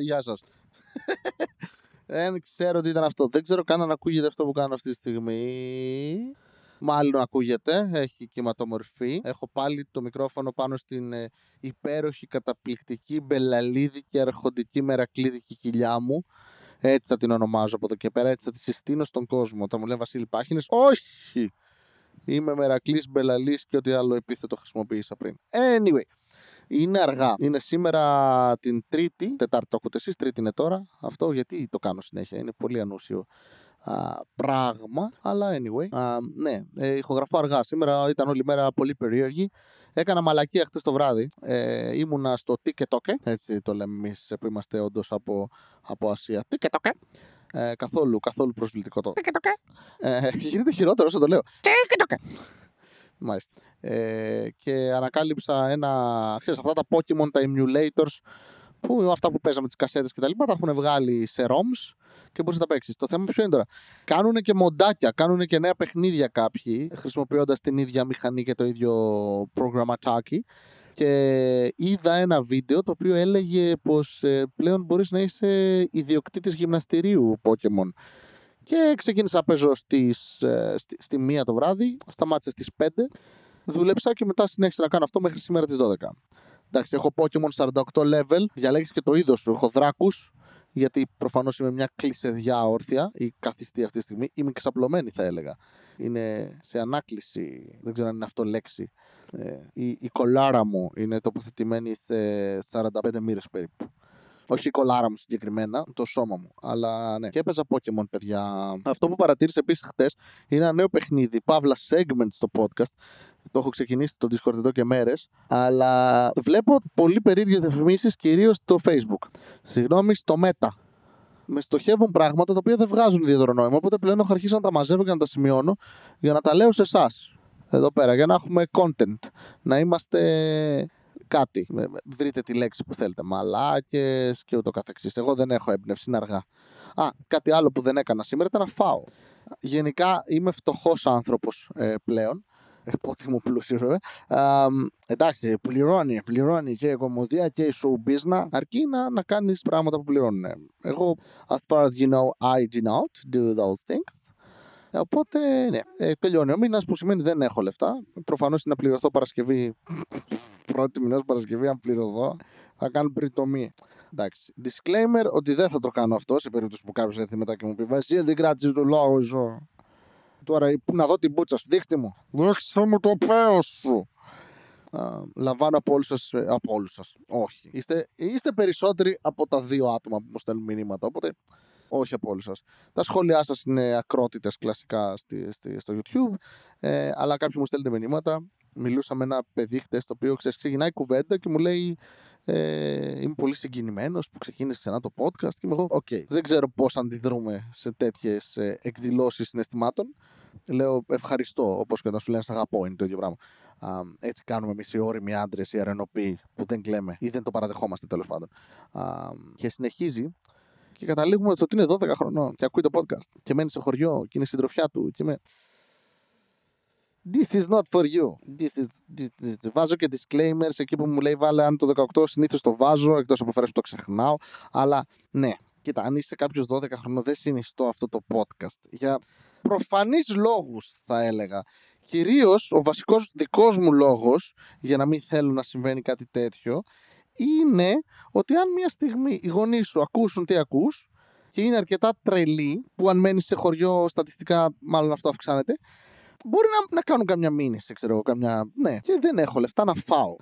Γεια σας. Δεν ξέρω τι ήταν αυτό. Δεν ξέρω καν αν ακούγεται αυτό που κάνω αυτή τη στιγμή. Μάλλον ακούγεται, έχει κυματομορφή. Έχω πάλι το μικρόφωνο πάνω στην ε, υπέροχη, καταπληκτική, μπελαλίδικη, αρχοντική, μερακλίδικη κοιλιά μου. Έτσι θα την ονομάζω από εδώ και πέρα, έτσι θα τη συστήνω στον κόσμο. Όταν μου λένε Βασίλη Πάχινες, όχι! Είμαι μερακλής, μπελαλής και ό,τι άλλο επίθετο χρησιμοποίησα πριν. Anyway, είναι αργά. Είναι σήμερα την Τρίτη, Τετάρτη το ακούτε εσείς, Τρίτη είναι τώρα. Αυτό γιατί το κάνω συνέχεια, είναι πολύ ανούσιο α, πράγμα. Αλλά anyway, α, ναι, ε, ηχογραφώ αργά. Σήμερα ήταν όλη μέρα πολύ περίεργη. Έκανα μαλακία χτες το βράδυ. Ε, ήμουνα στο TikTok, έτσι το λέμε εμείς που είμαστε όντως από, από Ασία. TikTok. Ε, καθόλου, καθόλου προσβλητικό το. Ε, γίνεται χειρότερο όσο το λέω. Μάλιστα. Ε, και ανακάλυψα ένα, ξέρεις, αυτά τα Pokemon, τα emulators, που αυτά που παίζαμε τις κασέτες και τα λοιπά, τα έχουν βγάλει σε ROMs και μπορείς να τα παίξεις. Το θέμα ποιο είναι τώρα; Κάνουν και μοντάκια, κάνουν και νέα παιχνίδια κάποιοι, χρησιμοποιώντας την ίδια μηχανή και το ίδιο προγραμματάκι. Και είδα ένα βίντεο το οποίο έλεγε πως ε, πλέον μπορείς να είσαι ιδιοκτήτης γυμναστηρίου Pokemon. Και ξεκίνησα να παίζω στις, ε, στη, στη μία το βράδυ, σταμάτησα στις 5, δούλεψα και μετά συνέχισα να κάνω αυτό μέχρι σήμερα τις 12. Εντάξει, έχω Pokemon 48 level, διαλέγεις και το είδος σου. Έχω δράκους, γιατί προφανώς είμαι μια κλεισεδιά όρθια ή καθιστή αυτή τη στιγμή. Είμαι ξαπλωμένη θα έλεγα. Είναι σε ανάκληση, δεν ξέρω αν είναι αυτό λέξη. Ε, η, η κολάρα μου είναι τοποθετημένη σε 45 μοίρες περίπου. Όχι η κολάρα μου συγκεκριμένα, το σώμα μου. Αλλά ναι. Και έπαιζα Pokemon, παιδιά. Αυτό που παρατήρησε επίσης χτες είναι ένα νέο παιχνίδι, παύλα segment στο podcast. Το έχω ξεκινήσει το Discord εδώ και μέρες. Αλλά βλέπω πολύ περίεργες διαφημίσεις κυρίως στο Facebook. Συγγνώμη, στο Meta. Με στοχεύουν πράγματα τα οποία δεν βγάζουν ιδιαίτερο νόημα. Οπότε πλέον έχω αρχίσει να τα μαζεύω και να τα σημειώνω για να τα λέω σε εσάς. Εδώ πέρα, για να έχουμε content. Να είμαστε κάτι. Βρείτε τη λέξη που θέλετε. Μαλάκες και ούτω καθεξής. Εγώ δεν έχω έμπνευση, είναι αργά. Α, κάτι άλλο που δεν έκανα σήμερα ήταν να φάω. Γενικά είμαι φτωχός άνθρωπος ε, πλέον. Επότιμο πλούσιος, βέβαια. εντάξει, πληρώνει, πληρώνει και η κομμωδία και η show business, αρκεί να, να κάνεις πράγματα που πληρώνουν. Εγώ, as far as you know, I do not do those things. Οπότε, ναι, ε, τελειώνει ο μήνας που σημαίνει δεν έχω λεφτά. Προφανώς είναι να πληρωθώ Παρασκευή. Πρώτη μηνός Παρασκευή, αν πληρωθώ, θα κάνω πριτομή. Εντάξει. Disclaimer ότι δεν θα το κάνω αυτό σε περίπτωση που κάποιος έρθει μετά και μου πει Βασίλη, δεν κράτησες το λόγο σου. Τώρα, πού να δω την μπούτσα σου, δείξτε μου. Δείξτε μου το παίο σου. Uh, λαμβάνω από όλους σας. Από όλους σας. Όχι. Είστε, είστε περισσότεροι από τα δύο άτομα που μου στέλνουν μηνύματα. Οπότε όχι από όλους σας. Τα σχόλιά σας είναι ακρότητες κλασικά στη, στη, στο YouTube, ε, αλλά κάποιοι μου στέλνετε μηνύματα. Μιλούσα με ένα παιδί χτες το οποίο ξέρεις, ξεκινάει κουβέντα και μου λέει ε, Είμαι πολύ συγκινημένος που ξεκίνησε ξανά το podcast. Και είμαι εγώ, οκ. Okay. Δεν ξέρω πώς αντιδρούμε σε τέτοιες ε, εκδηλώσεις συναισθημάτων. Λέω ευχαριστώ, όπως και όταν σου λένε Σ' αγαπώ, είναι το ίδιο πράγμα. Α, έτσι κάνουμε εμείς οι ώριμοι άντρες, οι αρρενωποί που δεν κλαίμε ή δεν το παραδεχόμαστε τέλος πάντων. Α, και συνεχίζει και καταλήγουμε στο ότι είναι 12 χρονών και ακούει το podcast και μένει σε χωριό και είναι συντροφιά του και με... This is not for you. This is, this is. Βάζω και disclaimers εκεί που μου λέει βάλε αν το 18 συνήθως το βάζω εκτός από φορές που το ξεχνάω. Αλλά ναι, κοίτα, αν είσαι κάποιος 12 χρονών δεν συνιστώ αυτό το podcast. Για προφανείς λόγους θα έλεγα. Κυρίως ο βασικός δικός μου λόγος για να μην θέλω να συμβαίνει κάτι τέτοιο είναι ότι αν μια στιγμή οι γονείς σου ακούσουν τι ακούς και είναι αρκετά τρελοί, που αν μένεις σε χωριό στατιστικά μάλλον αυτό αυξάνεται, μπορεί να, να κάνουν καμιά μήνυση, ξέρω εγώ, καμιά... Ναι, και δεν έχω λεφτά να φάω.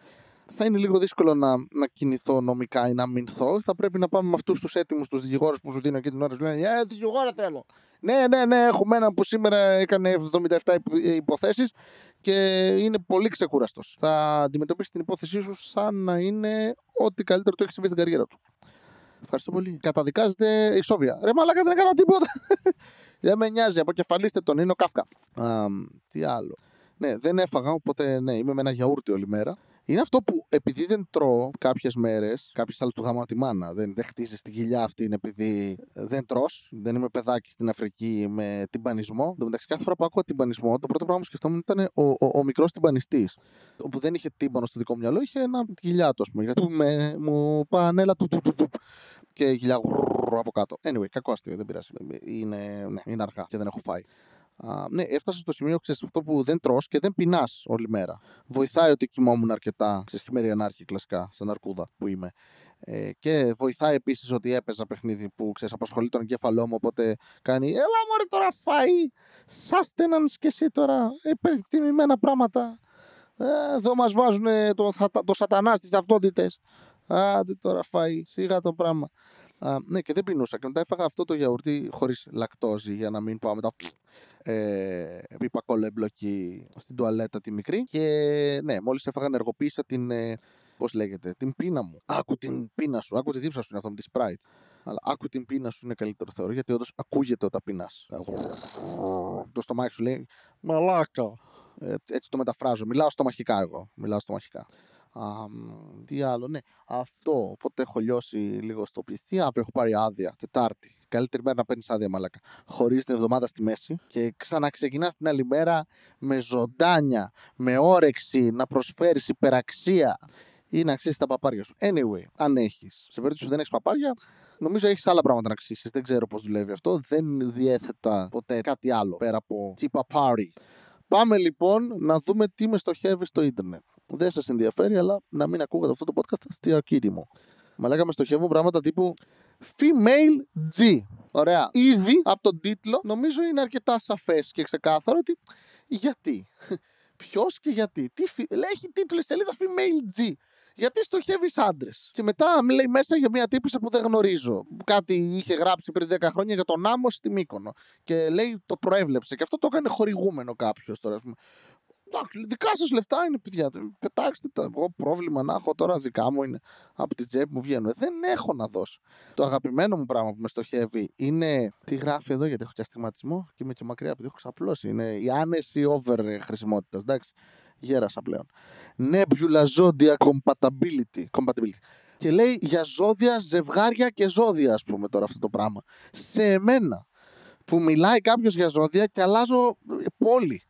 Θα είναι λίγο δύσκολο να, να κινηθώ νομικά ή να μηνθώ. Θα πρέπει να πάμε με αυτούς τους έτοιμους τους δικηγόρους που σου δίνω εκεί την ώρα. Σου λένε Ε, δικηγόρα θέλω. Ναι, ναι, ναι, έχουμε έναν που σήμερα έκανε 77 υποθέσεις και είναι πολύ ξεκούραστος. Θα αντιμετωπίσει την υπόθεσή σου σαν να είναι ό,τι καλύτερο το έχει συμβεί στην καριέρα του. Ευχαριστώ πολύ. Καταδικάζεται ισόβια. Ρε μαλάκα δεν έκανα τίποτα. δεν με νοιάζει. Αποκεφαλίστε τον. Είναι ο Κάφκα. τι άλλο. Ναι, δεν έφαγα, οπότε ναι, είμαι με ένα γιαούρτι όλη μέρα. Είναι αυτό που επειδή δεν τρώω κάποιες μέρες, κάποιες άλλες του γάμα τη μάνα, δεν, δεν χτίζεις τη γυλιά αυτή είναι επειδή δεν τρώ. Δεν είμαι παιδάκι στην Αφρική με τυμπανισμό. Εν τω μεταξύ, κάθε φορά που ακούω τυμπανισμό, το πρώτο πράγμα που σκεφτόμουν ήταν ο, ο, ο μικρός τυμπανιστής. Όπου δεν είχε τύμπανο στο δικό μου μυαλό, είχε ένα γυλιά του, ας πούμε. Γιατί με, μου πανέλα του, του, του, του, και γυλιά από κάτω. Anyway, κακό αστείο, δεν πειράζει. Είναι, ναι, είναι αργά και δεν έχω φάει. Α, ναι, έφτασα στο σημείο ξέρεις, αυτό που δεν τρως και δεν πεινάς όλη μέρα. Βοηθάει ότι κοιμόμουν αρκετά, ξέρεις, χειμερινάρχη κλασικά, σαν αρκούδα που είμαι. Ε, και βοηθάει επίσης ότι έπαιζα παιχνίδι που ξέρεις, απασχολεί τον εγκέφαλό μου. Οπότε κάνει, Έλα μωρέ τώρα φάει. Sustenance και εσύ τώρα. Υπερτιμημένα πράγματα. Ε, εδώ μας βάζουν το, το σατανά στις ταυτότητε. Άντε τώρα φάει. Σιγά το πράγμα. Α, ναι, και δεν πεινούσα. Και μετά έφαγα αυτό το γιαουρτί χωρίς λακτόζη για να μην πάω μετά. Ε, πίπα κολέμπλοκη στην τουαλέτα τη μικρή. Και ναι, μόλις έφαγα ενεργοποίησα την. Ε, Πώς λέγεται, την πείνα μου. Άκου την πείνα σου, άκου τη δίψα σου είναι αυτό με τη Sprite. Αλλά άκου την πείνα σου είναι καλύτερο θεωρώ γιατί όντως ακούγεται όταν πεινάς. Το στομάχι σου λέει Μαλάκα. Ε, έτσι το μεταφράζω. Μιλάω στομαχικά εγώ. Μιλάω στομαχικά. Α, τι άλλο, ναι. Αυτό. Οπότε έχω λιώσει λίγο στο πληθύ. Αύριο έχω πάρει άδεια. Τετάρτη. Καλύτερη μέρα να παίρνεις άδεια, μαλάκα. Χωρίς την εβδομάδα στη μέση. Και ξαναξεκινάς την άλλη μέρα με ζωντάνια, με όρεξη να προσφέρεις υπεραξία ή να αξίσει τα παπάρια σου. Anyway, αν έχεις. Σε περίπτωση που δεν έχεις παπάρια, νομίζω έχεις άλλα πράγματα να αξίσει. Δεν ξέρω πώς δουλεύει αυτό. Δεν διέθετα ποτέ κάτι άλλο πέρα από τσίπα party. Πάμε λοιπόν να δούμε τι με στοχεύει στο ίντερνετ. Δεν σας ενδιαφέρει, αλλά να μην ακούγατε αυτό το podcast στη αρκίδη μου. Μα λέγαμε στοχεύουν πράγματα τύπου Female G. Ωραία. Ήδη από τον τίτλο νομίζω είναι αρκετά σαφές και ξεκάθαρο ότι γιατί. Ποιος και γιατί. Τι φι... Λέει, έχει τίτλο σελίδα Female G γιατί στοχεύεις άντρες. Και μετά λέει μέσα για μια τύπησα που δεν γνωρίζω. Κάτι είχε γράψει πριν 10 χρόνια για τον άμμο στη Μύκονο. Και λέει το προέβλεψε. Και αυτό το έκανε χορηγούμενο κάποιος τώρα. Εντάξει, δικά σας λεφτά είναι, παιδιά. Πετάξτε τα. Εγώ πρόβλημα να έχω τώρα δικά μου είναι. Από την τσέπη μου βγαίνω. Δεν έχω να δώσω. Το αγαπημένο μου πράγμα που με στοχεύει είναι. Τι γράφει εδώ, γιατί έχω και αστιγματισμό και είμαι και μακριά επειδή έχω ξαπλώσει. Είναι η άνεση over χρησιμότητας. Εντάξει γέρασα πλέον. Nebula Zodiac Compatibility. Compatibility. Και λέει για ζώδια, ζευγάρια και ζώδια, ας πούμε τώρα αυτό το πράγμα. Σε εμένα. Που μιλάει κάποιος για ζώδια και αλλάζω πόλη.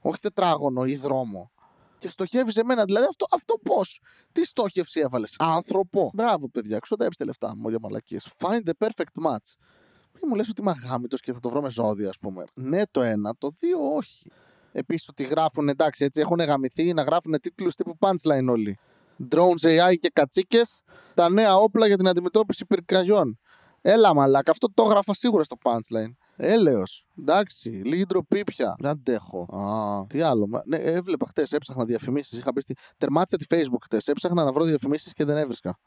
Όχι τετράγωνο ή δρόμο. Και στοχεύεις σε μένα. Δηλαδή αυτό, αυτό πώς; Τι στόχευση έβαλες; Άνθρωπο. Μπράβο, παιδιά. Ξοδέψτε λεφτά μου για μαλακίες. Find the perfect match. Μην μου λες ότι είμαι αγάμητο και θα το βρω με ζώδια, ας πούμε. Ναι, το ένα. Το δύο, όχι. Επίσης ότι γράφουν εντάξει, έτσι έχουν γαμηθεί να γράφουν τίτλους τύπου punchline όλοι. Drones AI και κατσίκες, τα νέα όπλα για την αντιμετώπιση πυρκαγιών. Έλα μαλάκα, αυτό το έγραφα σίγουρα στο punchline. Έλεος. Εντάξει, λίγη ντροπή πια. Δεν αντέχω. Α, τι άλλο. Ναι, έβλεπα χτες, έψαχνα διαφημίσεις. Είχα πει. Τερμάτισα τη Facebook χτες. Έψαχνα να βρω διαφημίσεις και δεν έβρισκα.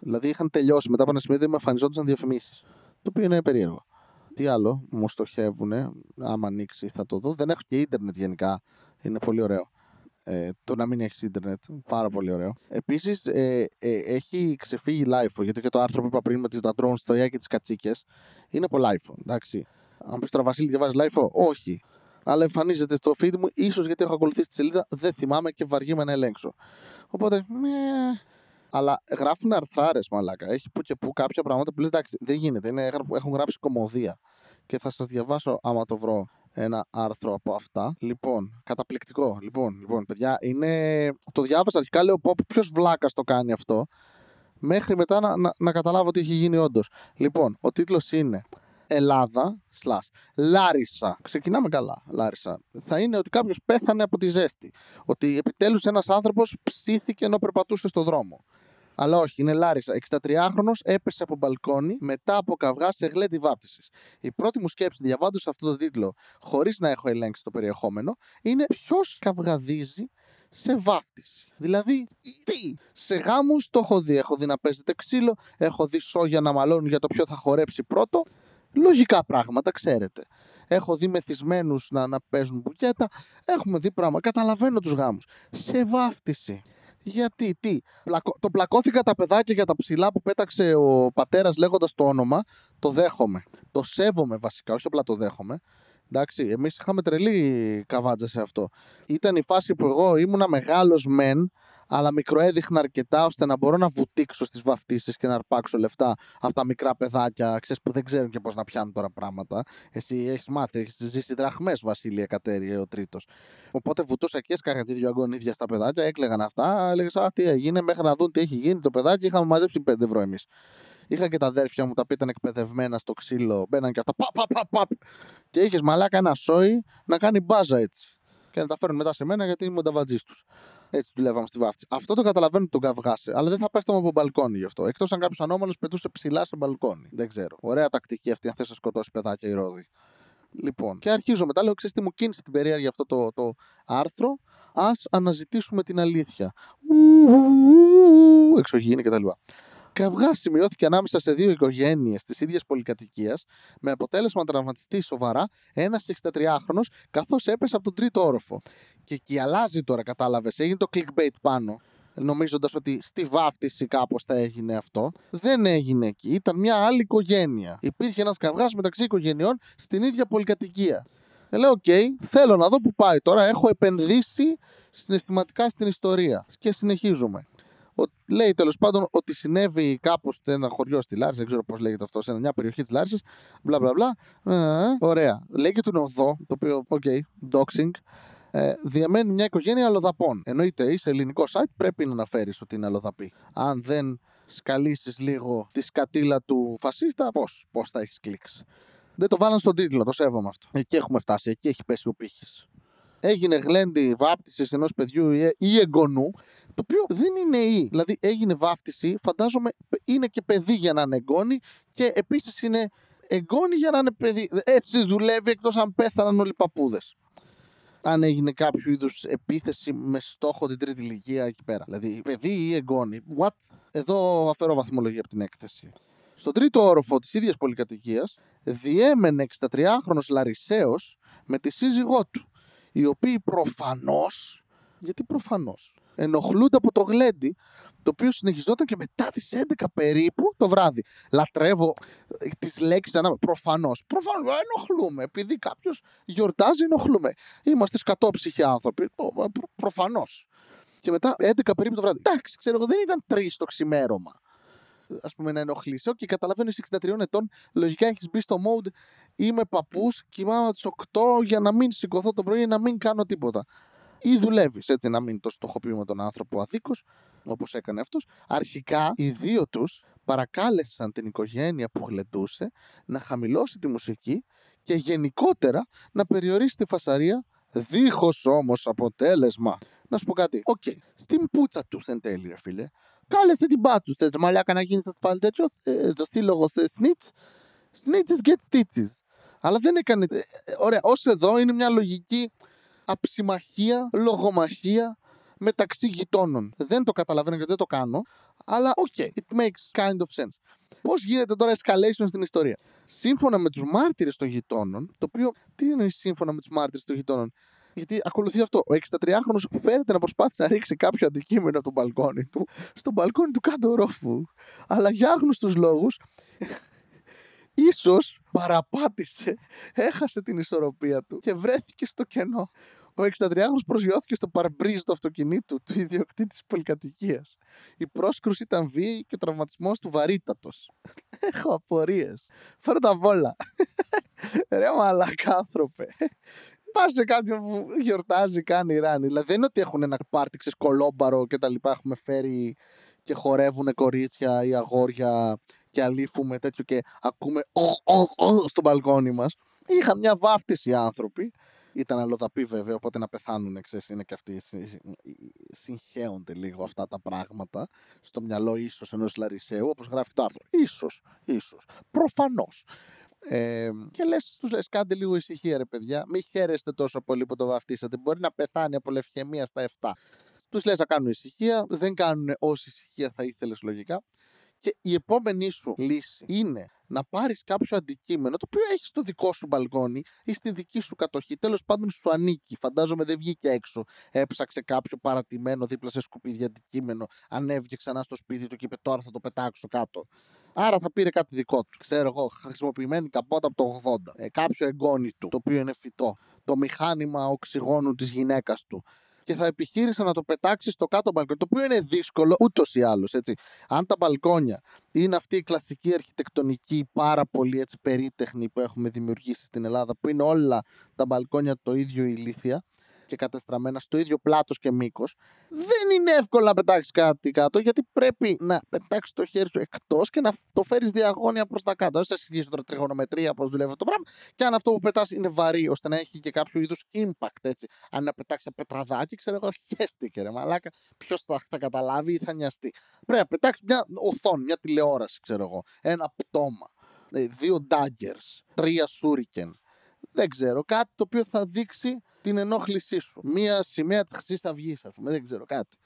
Δηλαδή είχαν τελειώσει μετά από ένα σημείο δεν με εμφανιζόντουσαν διαφημίσεις. Το οποίο είναι περίεργο. Τι άλλο μου στοχεύουν, άμα ανοίξει θα το δω. Δεν έχω και ίντερνετ γενικά. Είναι πολύ ωραίο. Ε, το να μην έχεις ίντερνετ. Πάρα πολύ ωραίο. Επίσης, ε, ε, έχει ξεφύγει LIFO. Γιατί και το άρθρο που είπα πριν με τις drones στο και τις κατσίκες είναι από LIFO. Εντάξει. Αν πεις τώρα Βασίλη, διαβάζεις LIFO, όχι. Αλλά εμφανίζεται στο feed μου, ίσως γιατί έχω ακολουθήσει τη σελίδα, δεν θυμάμαι και βαριέμαι να ελέγξω. Οπότε, με, αλλά γράφουν αρθράρες, μαλάκα. Έχει που και που κάποια πράγματα που λες εντάξει, δεν γίνεται. Είναι, έχουν γράψει κομμωδία. Και θα σας διαβάσω άμα το βρω ένα άρθρο από αυτά. Λοιπόν, καταπληκτικό. Λοιπόν, λοιπόν παιδιά, είναι... το διάβασα αρχικά, λέω πω ποιος βλάκας το κάνει αυτό; Μέχρι μετά να, να, να καταλάβω τι έχει γίνει όντως. Λοιπόν, ο τίτλος είναι Ελλάδα, slash, Λάρισα. Ξεκινάμε καλά, Λάρισα. Θα είναι ότι κάποιος πέθανε από τη ζέστη. Ότι επιτέλους ένας άνθρωπος ψήθηκε ενώ περπατούσε στο δρόμο. Αλλά όχι, είναι Λάρισα. 63χρονο έπεσε από μπαλκόνι μετά από καυγά σε γλέντι βάπτισης. Η πρώτη μου σκέψη διαβάζοντα αυτό το τίτλο, χωρίς να έχω ελέγξει το περιεχόμενο, είναι ποιος καυγαδίζει σε βάφτιση. Δηλαδή, τι, σε γάμους το έχω δει. Έχω δει να παίζεται ξύλο, έχω δει σόγια να μαλώνουν για το ποιο θα χορέψει πρώτο. Λογικά πράγματα, ξέρετε. Έχω δει μεθυσμένους να, να παίζουν μπουκέτα. Έχουμε δει πράγματα. Καταλαβαίνω τους γάμους. Σε βάφτιση. Γιατί, τι, το πλακώθηκα τα παιδάκια για τα ψηλά που πέταξε ο πατέρας λέγοντας το όνομα. Το δέχομαι. Το σέβομαι βασικά, όχι απλά το δέχομαι. Εντάξει, εμείς είχαμε τρελή καβάτζα σε αυτό. Ήταν η φάση που εγώ ήμουνα μεγάλος μεν, αλλά μικροέδειχνα αρκετά ώστε να μπορώ να βουτήξω στις βαφτίσεις και να αρπάξω λεφτά από τα μικρά παιδάκια, ξέρεις που δεν ξέρουν και πώς να πιάνουν τώρα πράγματα. Εσύ έχεις μάθει, έχεις ζήσει δραχμές, Βασίλεια Κατέρη, ο τρίτος. Οπότε βουτούσα και έσκαγα τη δυο αγωνίδια στα παιδάκια, έκλεγαν αυτά, έλεγες Α, τι έγινε, μέχρι να δουν τι έχει γίνει το παιδάκι, είχαμε μαζέψει 5 ευρώ εμείς. Είχα και τα αδέρφια μου τα οποία ήταν εκπαιδευμένα στο ξύλο, μπαίναν και αυτά. Πα, πα, πα, πα. Και είχες μαλάκα ένα σόι να κάνει μπάζα έτσι. Και να τα φέρουν μετά σε μένα γιατί είμαι ο νταβατζή του. Έτσι δουλεύαμε στη βάφτιση. Αυτό το καταλαβαίνω τον καυγάσε, αλλά δεν θα πέφταμε από μπαλκόνι γι' αυτό. Εκτός αν κάποιος ανώμαλος πετούσε ψηλά σε μπαλκόνι. Δεν ξέρω. Ωραία τακτική αυτή, αν θες να σκοτώσει παιδάκια η ρόδη. Λοιπόν, και αρχίζω μετά. Λέω: Ξέρετε, τι μου κίνησε την περίεργη αυτό το, το άρθρο. Α αναζητήσουμε την αλήθεια. Εξωγήινη κτλ. Καυγά σημειώθηκε ανάμεσα σε δύο οικογένειες της ίδιας πολυκατοικίας, με αποτέλεσμα να τραυματιστεί σοβαρά ένας 63χρονο, καθώς έπεσε από τον τρίτο όροφο. Και εκεί αλλάζει τώρα, κατάλαβες, έγινε το clickbait πάνω. Νομίζοντας ότι στη βάφτιση κάπως θα έγινε αυτό. Δεν έγινε εκεί. Ήταν μια άλλη οικογένεια. Υπήρχε ένας καυγάς μεταξύ οικογενειών στην ίδια πολυκατοικία. Ε, λέω, οκ, θέλω να δω που πάει τώρα. Έχω επενδύσει συναισθηματικά στην ιστορία. Και συνεχίζουμε λέει τέλος πάντων ότι συνέβη κάπου σε ένα χωριό στη Λάρισα, δεν ξέρω πώς λέγεται αυτό, σε μια περιοχή της Λάρισας. Μπλα μπλα μπλα. Ε, ωραία. Λέει και τον οδό, το οποίο, οκ, okay, doxing. Ε, διαμένει μια οικογένεια αλλοδαπών. Εννοείται, είσαι ελληνικό site, πρέπει να αναφέρεις ότι είναι αλλοδαποί. Αν δεν σκαλίσεις λίγο τη σκατίλα του φασίστα, πώς πώς θα έχεις κλικς. Δεν το βάλαν στον τίτλο, το σέβομαι αυτό. Εκεί έχουμε φτάσει, εκεί έχει πέσει ο πύχης. Έγινε γλέντι βάπτισης ενός παιδιού ή εγγονού το οποίο δεν είναι ή. Δηλαδή έγινε βάφτιση, φαντάζομαι είναι και παιδί για να είναι εγγόνι και επίσης είναι εγγόνι για να είναι παιδί. Έτσι δουλεύει εκτός αν πέθαναν όλοι οι παππούδες. Αν έγινε κάποιο είδους επίθεση με στόχο την τρίτη ηλικία εκεί πέρα. Δηλαδή παιδί ή εγγόνι. What? Εδώ αφαιρώ βαθμολογία από την έκθεση. Στον τρίτο όροφο της ίδιας πολυκατοικίας διέμενε 63χρονο Λαρισαίος με τη σύζυγό του. Οι οποίοι προφανώς. Γιατί προφανώς ενοχλούνται από το γλέντι το οποίο συνεχιζόταν και μετά τις 11 περίπου το βράδυ. Λατρεύω ε, τις λέξεις ανάμεσα. Προφανώς. Προφανώς ενοχλούμε. Επειδή κάποιος γιορτάζει, ενοχλούμε. Είμαστε σκατόψυχοι άνθρωποι. Προ, Προφανώς. Και μετά 11 περίπου το βράδυ. Εντάξει, ξέρω εγώ, δεν ήταν 3 το ξημέρωμα. Α πούμε να ενοχλήσει. Όχι, καταλαβαίνω είσαι 63 ετών. Λογικά έχεις μπει στο mode. Είμαι παππούς, κοιμάμαι τις 8 για να μην σηκωθώ το πρωί, να μην κάνω τίποτα ή δουλεύεις έτσι να μην το στοχοποιούμε τον άνθρωπο αδίκως, όπως έκανε αυτός. Αρχικά οι δύο τους παρακάλεσαν την οικογένεια που γλεντούσε να χαμηλώσει τη μουσική και γενικότερα να περιορίσει τη φασαρία, δίχως όμως αποτέλεσμα. Να σου πω κάτι. Οκ. Okay. Στην πούτσα τους εν τέλει, ρε φίλε. Κάλεσε την πάτου. Θες μαλάκα να γίνεις πάλι τέτοιος. Ε, το σύλλογο snitch. Snitches get stitches. Αλλά δεν έκανε. Ε, ωραία, ως εδώ είναι μια λογική αψιμαχία, λογομαχία μεταξύ γειτόνων. Δεν το καταλαβαίνω γιατί δεν το κάνω, αλλά ok, okay, it makes kind of sense. Πώς γίνεται τώρα escalation στην ιστορία; Σύμφωνα με τους μάρτυρες των γειτόνων, το οποίο. Τι εννοείς σύμφωνα με τους μάρτυρες των γειτόνων; Γιατί ακολουθεί αυτό. Ο 63χρονος φέρεται να προσπάθησε να ρίξει κάποιο αντικείμενο από το μπαλκόνι του στο μπαλκόνι του κάτω ρόφου. Αλλά για άγνωστους λόγους ίσως παραπάτησε, έχασε την ισορροπία του και βρέθηκε στο κενό. Ο 63χρονο προσγειώθηκε στο παρμπρίζ του αυτοκινήτου του ιδιοκτήτης τη πολυκατοικίας. Η πρόσκρουση ήταν βίαιη και ο τραυματισμός του βαρύτατος. Έχω απορίες. Πρώτα απ' όλα. Ρε μαλακά άνθρωπε. Πας σε κάποιον που γιορτάζει, κάνει ράνι. Δηλαδή δεν είναι ότι έχουν ένα πάρτι κολόμπαρο και τα λοιπά. Έχουμε φέρει και χορεύουν κορίτσια ή αγόρια και αλήφουμε τέτοιο και ακούμε στο μπαλκόνι μας. Είχαν μια βάφτιση άνθρωποι. Ήταν αλλοδαποί βέβαια, οπότε να πεθάνουν, ξέρεις, είναι και αυτοί, συγχέονται λίγο αυτά τα πράγματα στο μυαλό ίσως ενός Λαρισαίου, όπως γράφει το άρθρο. Ίσως, ίσως, προφανώς. Ε, και λες, τους λες κάντε λίγο ησυχία ρε παιδιά, μην χαίρεστε τόσο πολύ που το βαφτίσατε, μπορεί να πεθάνει από λευχαιμία στα 7. Τους λες να κάνουν ησυχία, δεν κάνουν όση ησυχία θα ήθελες λογικά και η επόμενη σου λύση είναι να πάρεις κάποιο αντικείμενο το οποίο έχεις στο δικό σου μπαλκόνι ή στη δική σου κατοχή. Τέλος πάντων σου ανήκει. Φαντάζομαι δεν βγήκε έξω. Έψαξε κάποιο παρατημένο δίπλα σε σκουπίδια αντικείμενο. Ανέβηκε ξανά στο σπίτι του και είπε τώρα θα το πετάξω κάτω. Άρα θα πήρε κάτι δικό του. Ξέρω εγώ, χρησιμοποιημένη καπότα από το 80. Ε, κάποιο εγγόνι του, το οποίο είναι φυτό. Το μηχάνημα οξυγόνου της γυναίκας του και θα επιχείρησα να το πετάξει στο κάτω μπαλκόνι. Το οποίο είναι δύσκολο ούτως ή άλλως. Αν τα μπαλκόνια είναι αυτή η κλασική αρχιτεκτονική, πάρα πολύ έτσι, περίτεχνη που έχουμε δημιουργήσει στην Ελλάδα, που είναι όλα τα μπαλκόνια το ίδιο ηλίθια, και κατεστραμμένα στο ίδιο πλάτος και μήκος, δεν είναι εύκολο να πετάξεις κάτι κάτω, γιατί πρέπει να πετάξεις το χέρι σου εκτός και να το φέρεις διαγώνια προς τα κάτω. Δεν σα εξηγήσω τώρα τριγωνομετρία πώς δουλεύει αυτό το πράγμα. Και αν αυτό που πετάς είναι βαρύ, ώστε να έχει και κάποιο είδους impact, έτσι. Αν να πετάξεις ένα πετραδάκι, ξέρω εγώ, χέστηκε ρε μαλάκα. Ποιος θα, θα καταλάβει ή θα νοιαστεί. Πρέπει να πετάξεις μια οθόνη, μια τηλεόραση, ξέρω εγώ. Ένα πτώμα. Ε, δύο daggers. Τρία σούρικεν. Δεν ξέρω. Κάτι το οποίο θα δείξει την ενόχλησή σου. Μία σημαία της Χρυσής Αυγής, ας πούμε, δεν ξέρω κάτι.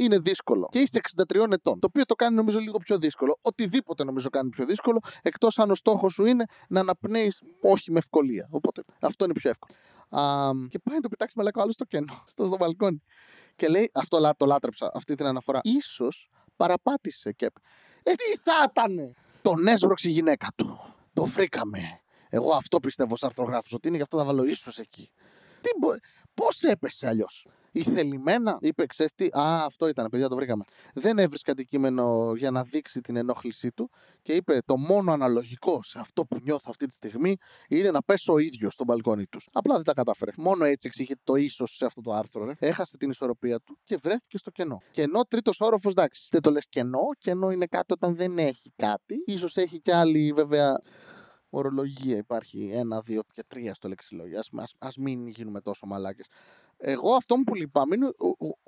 Είναι δύσκολο. Και είσαι 63 ετών. Το οποίο το κάνει νομίζω λίγο πιο δύσκολο. Οτιδήποτε νομίζω κάνει πιο δύσκολο, εκτός αν ο στόχος σου είναι να αναπνέεις όχι με ευκολία. Οπότε αυτό είναι πιο εύκολο. Α, και πάει να το πετάξει με άλλο στο κενό, στο, στο μπαλκόνι. Και λέει, αυτό το λάτρεψα, αυτή την αναφορά. σω παραπάτησε και. Ε, τι θα ήταν! Τον έσβρωξε η γυναίκα του. Το βρήκαμε. Εγώ αυτό πιστεύω σαν αρθρογράφος, ότι είναι γι' αυτό θα βάλω ίσως εκεί. Τι μπο... Πώς έπεσε αλλιώς; Η θελημένα είπε, ξέρεις τι, Α, αυτό ήταν, παιδιά, το βρήκαμε. Δεν έβρισκα αντικείμενο για να δείξει την ενόχλησή του και είπε: Το μόνο αναλογικό σε αυτό που νιώθω αυτή τη στιγμή είναι να πέσω ο ίδιο στο μπαλκόνι τους. Απλά δεν τα κατάφερε. Μόνο έτσι εξηγείται το ίσω σε αυτό το άρθρο. Ρε. Έχασε την ισορροπία του και βρέθηκε στο κενό. Κενό τρίτος όροφος, εντάξει. Δεν το λες κενό. Κενό είναι κάτι όταν δεν έχει κάτι. σω έχει και άλλη βέβαια ορολογία υπάρχει. Ένα, δύο και τρία στο λεξιλόγιο. Ας, ας, ας μην γίνουμε τόσο μαλάκες. Εγώ αυτό που λυπάμαι είναι,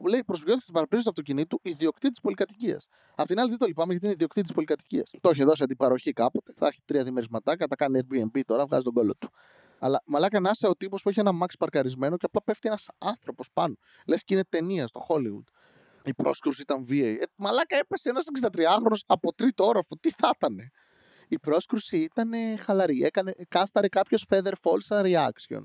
λέει προσβιώτη στην παραπλήρωση του αυτοκινήτου ιδιοκτήτης πολυκατοικίας. Απ' την άλλη δεν το λυπάμαι γιατί είναι ιδιοκτήτης πολυκατοικίας. Το έχει δώσει αντιπαροχή κάποτε. Θα έχει τρία διμερισματάκια, τα κάνει Airbnb τώρα, βγάζει τον κόλλο του. Αλλά μαλάκα να είσαι ο τύπος που έχει ένα μάξ παρκαρισμένο και απλά πέφτει ένας άνθρωπος πάνω. Λες και είναι ταινία στο Hollywood. Η πρόσκρουση ήταν βίαιη. Ε, μαλάκα έπεσε ένας 63χρονο από τρίτο όροφο. Τι θα ήταν η πρόσκρουση ήταν χαλαρή. Έκανε, κάσταρε κάποιος feather fall σαν reaction.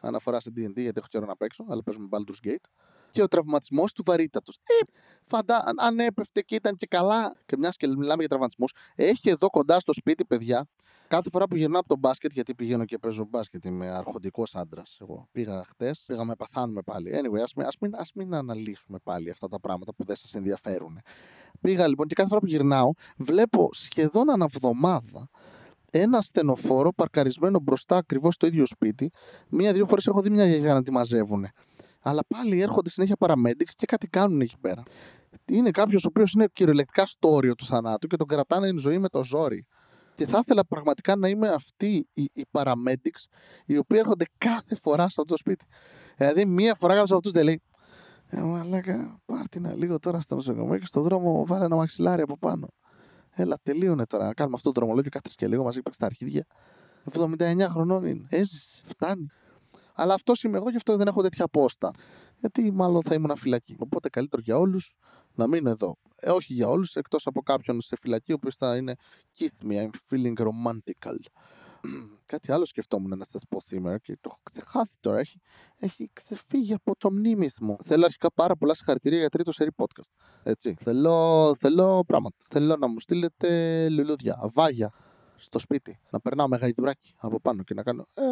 Αναφορά σε DD, γιατί έχω καιρό να παίξω, αλλά παίζουμε Baldur's Gate. Και ο τραυματισμός του βαρύτατος. Ε, φαντά, αν έπεφτε και ήταν και καλά. Και μιας και μιλάμε για τραυματισμούς, έχει εδώ κοντά στο σπίτι, παιδιά, Κάθε φορά που γυρνάω από το μπάσκετ, γιατί πηγαίνω και παίζω μπάσκετ, είμαι αρχοντικός άντρας. Εγώ πήγα χτες, πήγαμε, παθάνουμε πάλι. Anyway, ας μην, μην, ας μην αναλύσουμε πάλι αυτά τα πράγματα που δεν σας ενδιαφέρουν. Πήγα λοιπόν και κάθε φορά που γυρνάω, βλέπω σχεδόν αναβδομάδα ένα στενοφόρο παρκαρισμένο μπροστά ακριβώς στο ίδιο σπίτι. Μία-δύο φορές έχω δει μια γιαγιά να τη μαζεύουν. Αλλά πάλι έρχονται συνέχεια παραμέντιξ και κάτι κάνουν εκεί πέρα. Είναι κάποιος ο οποίος είναι κυριολεκτικά στο όριο του θανάτου και τον κρατάνε εν ζωή με το ζόρι. Και θα ήθελα πραγματικά να είμαι αυτοί οι, οι paramedics οι οποίοι έρχονται κάθε φορά σε αυτό το σπίτι. Δηλαδή, μία φορά κάποιος από αυτούς δεν λέει Ε, μαλάκα, πάρτινα λίγο τώρα στο νοσοκομείο και στον δρόμο βάλε ένα μαξιλάρι από πάνω. Έλα, τελείωνε τώρα. Να κάνουμε αυτό το δρομολόγιο, κάθε και λίγο μαζί στα αρχίδια. 79 χρονών είναι. Έζησε, φτάνει. Αλλά αυτός είμαι εγώ και αυτό δεν έχω τέτοια πόστα. Γιατί μάλλον θα ήμουν φυλακή. Οπότε καλύτερο για όλους να μείνω εδώ. Ε, όχι για όλους, εκτός από κάποιον σε φυλακή, ο οποίος θα είναι kiss me, I'm feeling romantical. Κάτι άλλο σκεφτόμουν να σας πω σήμερα και το έχω ξεχάσει τώρα. Έχει, έχει ξεφύγει από το μνήμισμό. Θέλω αρχικά πάρα πολλά συγχαρητήρια για τρίτο σερή podcast. Έτσι. Θέλω, θέλω πράγματα. Θέλω να μου στείλετε λουλούδια, βάγια στο σπίτι. Να περνάω με γαϊδουράκι από πάνω και να κάνω. Ε,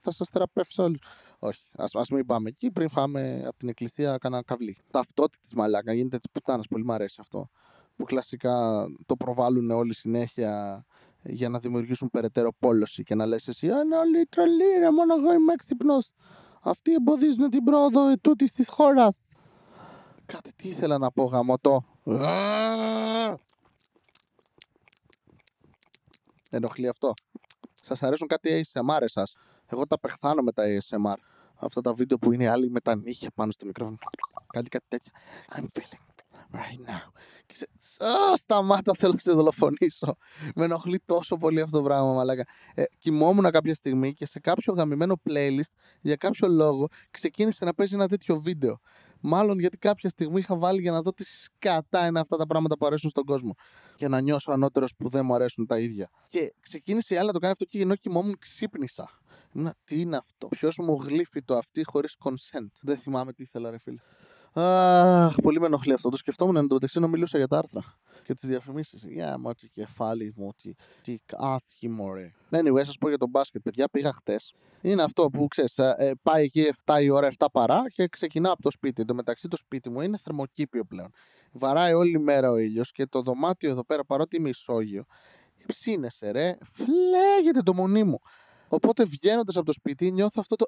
θα σας θεραπεύσω όλους. Όχι, ας ας μην πάμε εκεί. Πριν φάμε από την εκκλησία, κάνα καβλί. Ταυτότητα μαλάκα γίνεται της πουτάνας. Πολύ μου αρέσει αυτό. Που κλασικά το προβάλλουν όλοι συνέχεια για να δημιουργήσουν περαιτέρω πόλωση και να λες εσύ «Είναι όλοι τρελοί, ρε, μόνο εγώ είμαι έξυπνος». Αυτοί εμποδίζουν την πρόοδο ετούτης της χώρας. Κάτι τι ήθελα να πω γαμωτό. Ενοχλεί αυτό. Σας αρέσουν κάτι ASMR εσάς; Εγώ τα πεχθάνω με τα ASMR. Αυτά τα βίντεο που είναι άλλοι με τα νύχια πάνω στο μικρόφωνο. Κάνει κάτι τέτοιο. I'm feeling right now. Και σε... Α, σταμάτα, θέλω να σε δολοφονήσω. Με ενοχλεί τόσο πολύ αυτό το πράγμα, μαλάκα. Ε, κοιμόμουν κάποια στιγμή και σε κάποιο γαμημένο playlist για κάποιο λόγο ξεκίνησε να παίζει ένα τέτοιο βίντεο. Μάλλον γιατί κάποια στιγμή είχα βάλει για να δω τι σκατά είναι αυτά τα πράγματα που αρέσουν στον κόσμο. Και να νιώσω ανώτερος που δεν μου αρέσουν τα ίδια. Και ξεκίνησε η άλλη να το κάνει αυτό και ενώ κοιμόμουν ξύπνησα. Ήμουνα, τι είναι αυτό; Ποιος μου γλύφει το αυτή χωρίς consent; Δεν θυμάμαι τι ήθελα, ρε φίλε. Αχ, πολύ με ενοχλεί αυτό. Το σκεφτόμουν εν τω μεταξύ να μιλούσα για τα άρθρα. και τις διαφημίσεις. Για μα το κεφάλι μου, τι, τι άσχημο ρε. Anyway, σας πω για τον μπάσκετ, παιδιά. Πήγα χτες. Είναι αυτό που ξέρεις, ε, πάει εκεί 7 η ώρα, 7 παρά και ξεκινά από το σπίτι. Εν τω μεταξύ, το σπίτι μου είναι θερμοκήπιο πλέον. Βαράει όλη μέρα ο ήλιος και το δωμάτιο εδώ πέρα, παρότι είμαι ισόγειο, ψήνεσαι ρε, φλέγεται το μονί μου. Οπότε βγαίνοντας από το σπίτι, νιώθω αυτό το.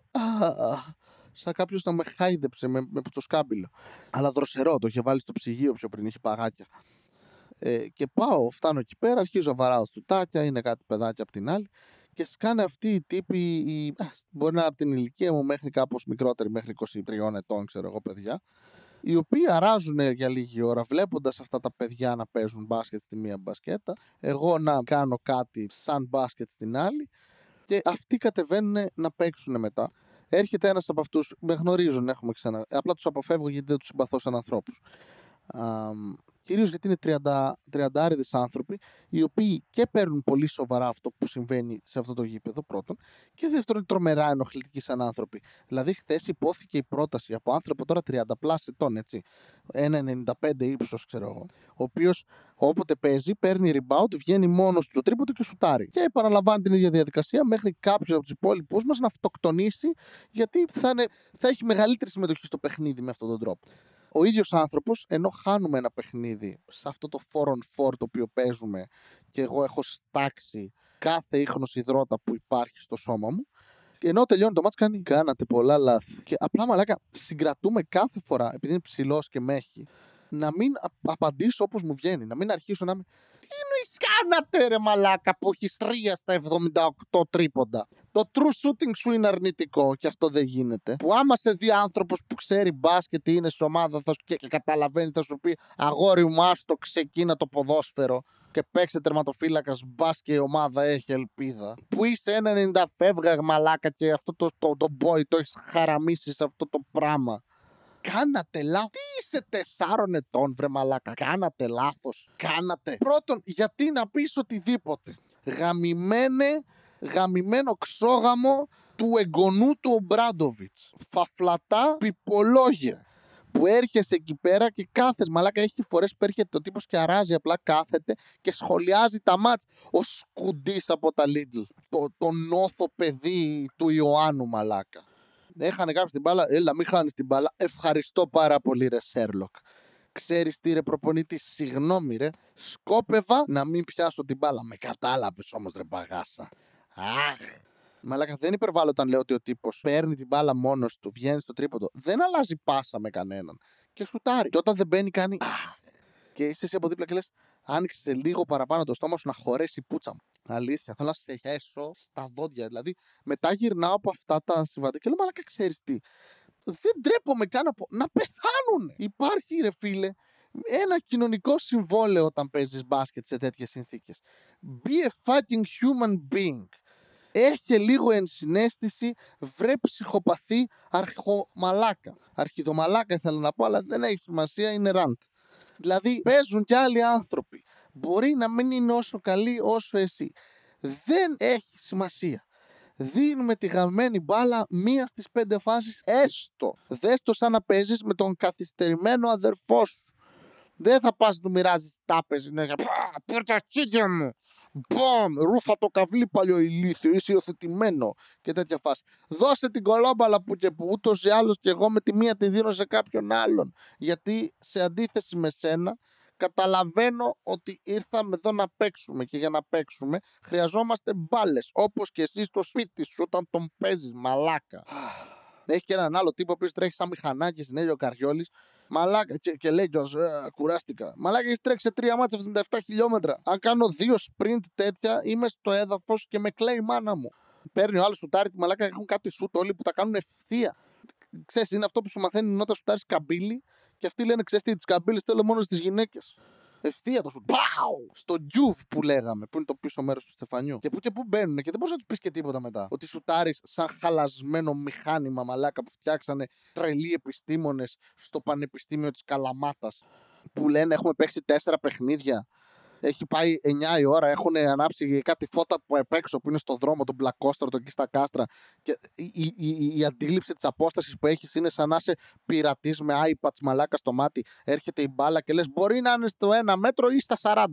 Σαν κάποιος να με χάιδεψε με, με το σκάμπιλο. Αλλά δροσερό, το είχε βάλει στο ψυγείο πιο πριν, είχε παγάκια. Ε, και πάω, φτάνω εκεί πέρα, αρχίζω να βαράω στουτάκια, είναι κάτι παιδάκια από την άλλη. Και σκάνε αυτοί οι τύποι, οι, μπορεί να είναι από την ηλικία μου μέχρι κάπως μικρότεροι, μέχρι 23 ετών, ξέρω εγώ, παιδιά, οι οποίοι αράζουν για λίγη ώρα βλέποντας αυτά τα παιδιά να παίζουν μπάσκετ στη μία μπασκέτα, εγώ να κάνω κάτι σαν μπάσκετ στην άλλη και αυτοί κατεβαίνουν να παίξουν μετά. Έρχεται ένας από αυτούς, με γνωρίζουν, έχουμε ξανά. Απλά τους αποφεύγω γιατί δεν τους συμπαθώ σαν ανθρώπους. Κυρίως γιατί είναι 30, 30 άνθρωποι, οι οποίοι και παίρνουν πολύ σοβαρά αυτό που συμβαίνει σε αυτό το γήπεδο, πρώτον, και δεύτερον, τρομερά ενοχλητικοί σαν άνθρωποι. Δηλαδή, χθες υπόθηκε η πρόταση από άνθρωπο τώρα 30 πλάσι ετών, έτσι. 1,95 ύψος, ξέρω εγώ. Ο οποίος όποτε παίζει, παίρνει rebound, βγαίνει μόνος στο τρίποντο και σουτάρει. Και επαναλαμβάνει την ίδια διαδικασία μέχρι κάποιο από τους υπόλοιπους μας να αυτοκτονήσει, γιατί θα, είναι, θα έχει μεγαλύτερη συμμετοχή στο παιχνίδι με αυτόν τον τρόπο ο ίδιος άνθρωπος, ενώ χάνουμε ένα παιχνίδι σε αυτό το 4 on 4 το οποίο παίζουμε και εγώ έχω στάξει κάθε ίχνος υδρότα που υπάρχει στο σώμα μου, ενώ τελειώνει το μάτς κάνει κάνατε πολλά λάθη. Και απλά μαλάκα συγκρατούμε κάθε φορά, επειδή είναι ψηλός και με έχει, να μην απαντήσω όπως μου βγαίνει, να μην αρχίσω να είμαι τι εννοείς κάνατε ρε μαλάκα που έχεις τρία στα 78 τρίποντα. Το true shooting σου είναι αρνητικό και αυτό δεν γίνεται. Που άμα σε δει άνθρωπος που ξέρει μπάσκετ ή είναι σε ομάδα θα, και, και καταλαβαίνει, θα σου πει Αγόρι μου, άστο ξεκίνα το ποδόσφαιρο και παίξε τερματοφύλακας μπας και η ομάδα έχει ελπίδα. Που είσαι ένα 90 φεύγα μαλάκα και αυτό το, το, το, το boy το έχεις χαραμίσει σε αυτό το πράγμα. Κάνατε λάθος. Τι είσαι τεσσάρων ετών, βρε μαλάκα. Κάνατε λάθος. Κάνατε. Πρώτον, γιατί να πεις οτιδήποτε. Γαμημένε, γαμημένο ξόγαμο του εγγονού του Ομπράντοβιτς. Φαφλατά πιπολόγια που έρχεσαι εκεί πέρα και κάθεσαι μαλάκα έχει φορές που έρχεται το τύπος και αράζει απλά κάθεται και σχολιάζει τα μάτς ο σκουντής από τα Lidl το, το νόθο παιδί του Ιωάννου μαλάκα έχανε κάποιος την μπάλα. Έλα, μην χάνεις την μπάλα. Ευχαριστώ πάρα πολύ, ρε Σέρλοκ. Ξέρεις τι ρε προπονητή, συγγνώμη ρε. Σκόπευα να μην πιάσω την μπάλα. Με κατάλαβες όμως ρε παγάσα. Αχ. Μαλάκα δεν υπερβάλλω όταν λέω ότι ο τύπος παίρνει την μπάλα μόνος του, βγαίνει στο τρίποντο. Δεν αλλάζει πάσα με κανέναν. Και σουτάρει. Και όταν δεν μπαίνει, κάνει. Αχ. Και είσαι εσύ από δίπλα και λες, άνοιξε λίγο παραπάνω το στόμα σου να χωρέσει η πούτσα μου. Αλήθεια, θέλω να σε χέσω στα δόντια. Δηλαδή, μετά γυρνάω από αυτά τα συμβάντα και λέω, Μαλάκα, ξέρεις τι. Δεν τρέπομαι καν από... να πεθάνουν. Υπάρχει, ρε φίλε, ένα κοινωνικό συμβόλαιο όταν παίζεις μπάσκετ σε τέτοιες συνθήκες. Be a fucking human being. Έχει λίγο ενσυναίσθηση, βρε ψυχοπαθή αρχομαλάκα. Αρχιδομαλάκα ήθελα να πω, αλλά δεν έχει σημασία, είναι ραντ. Δηλαδή παίζουν κι άλλοι άνθρωποι. Μπορεί να μην είναι όσο καλοί όσο εσύ. Δεν έχει σημασία. Δίνουμε τη γαμμένη μπάλα μία στις πέντε φάσεις έστω. Δες το σαν να παίζεις με τον καθυστερημένο αδερφό σου. Δεν θα πας να του μοιράζεις τάπες συνέχεια. Πού τα μου. Μπομ, ρούφα το καβλί παλιό ηλίθιο, είσαι υιοθετημένο και τέτοια φάση. Δώσε την κολόμπαλα που και που ούτως ή άλλως και εγώ με τη μία τη δίνω σε κάποιον άλλον. Γιατί σε αντίθεση με σένα, καταλαβαίνω ότι ήρθαμε εδώ να παίξουμε και για να παίξουμε χρειαζόμαστε μπάλες. Όπως και εσύ στο σπίτι σου όταν τον παίζεις, μαλάκα. Έχει και έναν άλλο τύπο που τρέχει σαν μηχανάκι, συνέχεια ο Καριόλης Μαλάκα, και, και λέει κιόλας, ε, κουράστηκα. Μαλάκα, έχεις τρέξει τρία μάτια 77 χιλιόμετρα. Αν κάνω δύο sprint τέτοια, είμαι στο έδαφος και με κλαίει η μάνα μου. Παίρνει ο άλλος σουτάρι, τη μαλάκα έχουν κάτι σουτ όλοι που τα κάνουν ευθεία. Ξέρεις, είναι αυτό που σου μαθαίνει νότα σουτάρεις καμπύλη και αυτοί λένε, ξέρεις τι, τις καμπύλες θέλω μόνο στις γυναίκες. Ευθεία το σου. Πάου! Στο ντιούβ που λέγαμε, που είναι το πίσω μέρος του στεφανιού. Και που και που μπαίνουν και δεν μπορεί να τους πεις και τίποτα μετά. Ότι σουτάρει σαν χαλασμένο μηχάνημα μαλάκα που φτιάξανε τρελοί επιστήμονες στο Πανεπιστήμιο της Καλαμάτας. Που λένε έχουμε παίξει τέσσερα παιχνίδια. Έχει πάει 9 η ώρα, έχουν ανάψει κάτι φώτα που επ' έξω που είναι στο δρόμο, τον μπλακόστρο, εκεί στα κάστρα. Και η, η, η, η αντίληψη της απόστασης που έχεις είναι σαν να είσαι πειρατής με iPads μαλάκα στο μάτι. Έρχεται η μπάλα και λες: Μπορεί να είναι στο ένα μέτρο ή στα 40.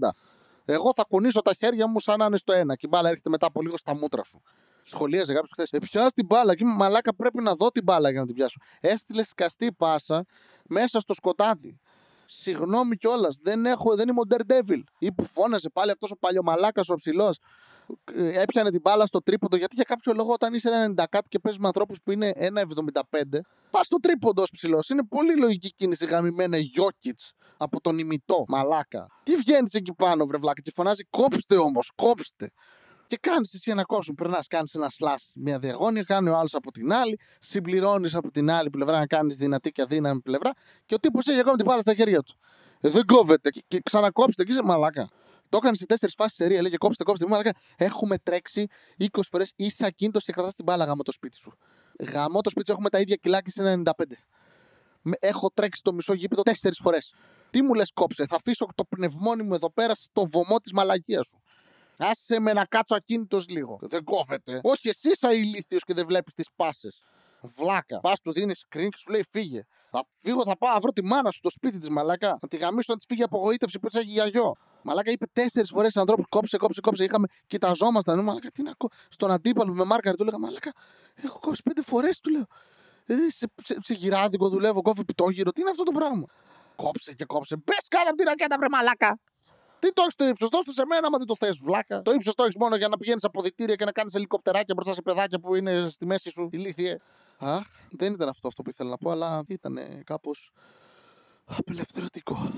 Εγώ θα κουνήσω τα χέρια μου σαν να είναι στο ένα. Και η μπάλα έρχεται μετά από λίγο στα μούτρα σου. Σχολίαζε κάποιος χθες. Ε, πιάσει την μπάλα. Και μαλάκα πρέπει να δω την μπάλα για να την πιάσω. Έστειλες σκαστή πάσα μέσα στο σκοτάδι. Συγγνώμη κιόλας. Δεν, έχω, δεν είμαι ο Daredevil. Ή που φώναζε πάλι αυτός ο παλιομαλάκας ο ψηλός. Ε, έπιανε την μπάλα στο τρίποντο. Γιατί για κάποιο λόγο όταν είσαι ένα 90 κάτι και παίζεις με ανθρώπους που είναι 1,75, πας στο τρίποντο ως ψηλός. Είναι πολύ λογική κίνηση γαμημένα Γιώκητ από τον ημιτό μαλάκα. Τι βγαίνεις εκεί πάνω, βρεβλάκα, και φωνάζει κόψτε όμως, κόψτε. Και κάνεις εσύ ένα κόσμο. Περνάς, κάνεις ένα σλά μια διαγώνια, κάνει ο άλλος από την άλλη, συμπληρώνεις από την άλλη πλευρά να κάνεις δυνατή και αδύναμη πλευρά και ο τύπος έχει ακόμα την μπάλα στα χέρια του. Ε, δεν κόβεται. Και, και ξανακόψτε, και είσαι μαλάκα. Το έκανε σε τέσσερις φάσεις σε ρία, λέγε κόψτε, κόψτε. Μαλάκα. Έχουμε τρέξει 20 φορές, είσαι ακίνητος και κρατάς την μπάλα γάμο το σπίτι σου. Γάμο το σπίτι σου έχουμε τα ίδια κιλάκια σε 95. Έχω τρέξει το μισό γήπεδο τέσσερις φορές. Τι μου λες, κόψε, θα αφήσω το πνευμόνι μου εδώ πέρα στο βωμό της μαλαγία σου. Άσε με να κάτσω ακίνητος λίγο. Δεν κόβεται. Όχι, εσύ είσαι ηλίθιος και δεν βλέπεις τις πάσες. Βλάκα. Πας του δίνεις screen και σου λέει φύγε. Θα φύγω, θα πάω να βρω τη μάνα σου στο σπίτι της μαλάκα. Να τη γαμίσω να της φύγει απογοήτευση που της έχει για γιο. Μαλάκα είπε τέσσερις φορές σε ανθρώπους κόψε, κόψε, κόψε. Είχαμε, κοιταζόμασταν. Μαλάκα, τι να κό... Στον αντίπαλο με μάρκαρ του έλεγα Μαλάκα, έχω κόψει πέντε φορές του λέω. Ε, σε, σε, σε γυράδικο δουλεύω, κόφει πιτόγυρο. Τι είναι αυτό το πράγμα; Κόψε και κόψε. Μπες κάτω από την ρακέτα, βρε μαλάκα. Τι το έχεις το ύψος, δώσ' το σε μένα, άμα δεν το θες, βλάκα. Το ύψος το έχεις μόνο για να πηγαίνεις από διτήρια και να κάνεις ελικοπτεράκια μπροστά σε παιδάκια που είναι στη μέση σου, ηλίθιε. Αχ, δεν ήταν αυτό, αυτό που ήθελα να πω, αλλά ήταν κάπως απελευθερωτικό.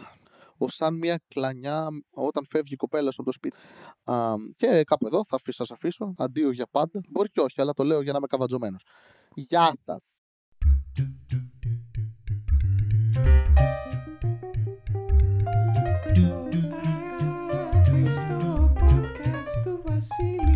Ω σαν μια κλανιά όταν φεύγει η κοπέλα από το σπίτι. Α, και κάπου εδώ θα σας αφήσω. Αντίο για πάντα. Μπορεί και όχι, αλλά το λέω για να είμαι καβατζωμένος. Γεια σας. silly.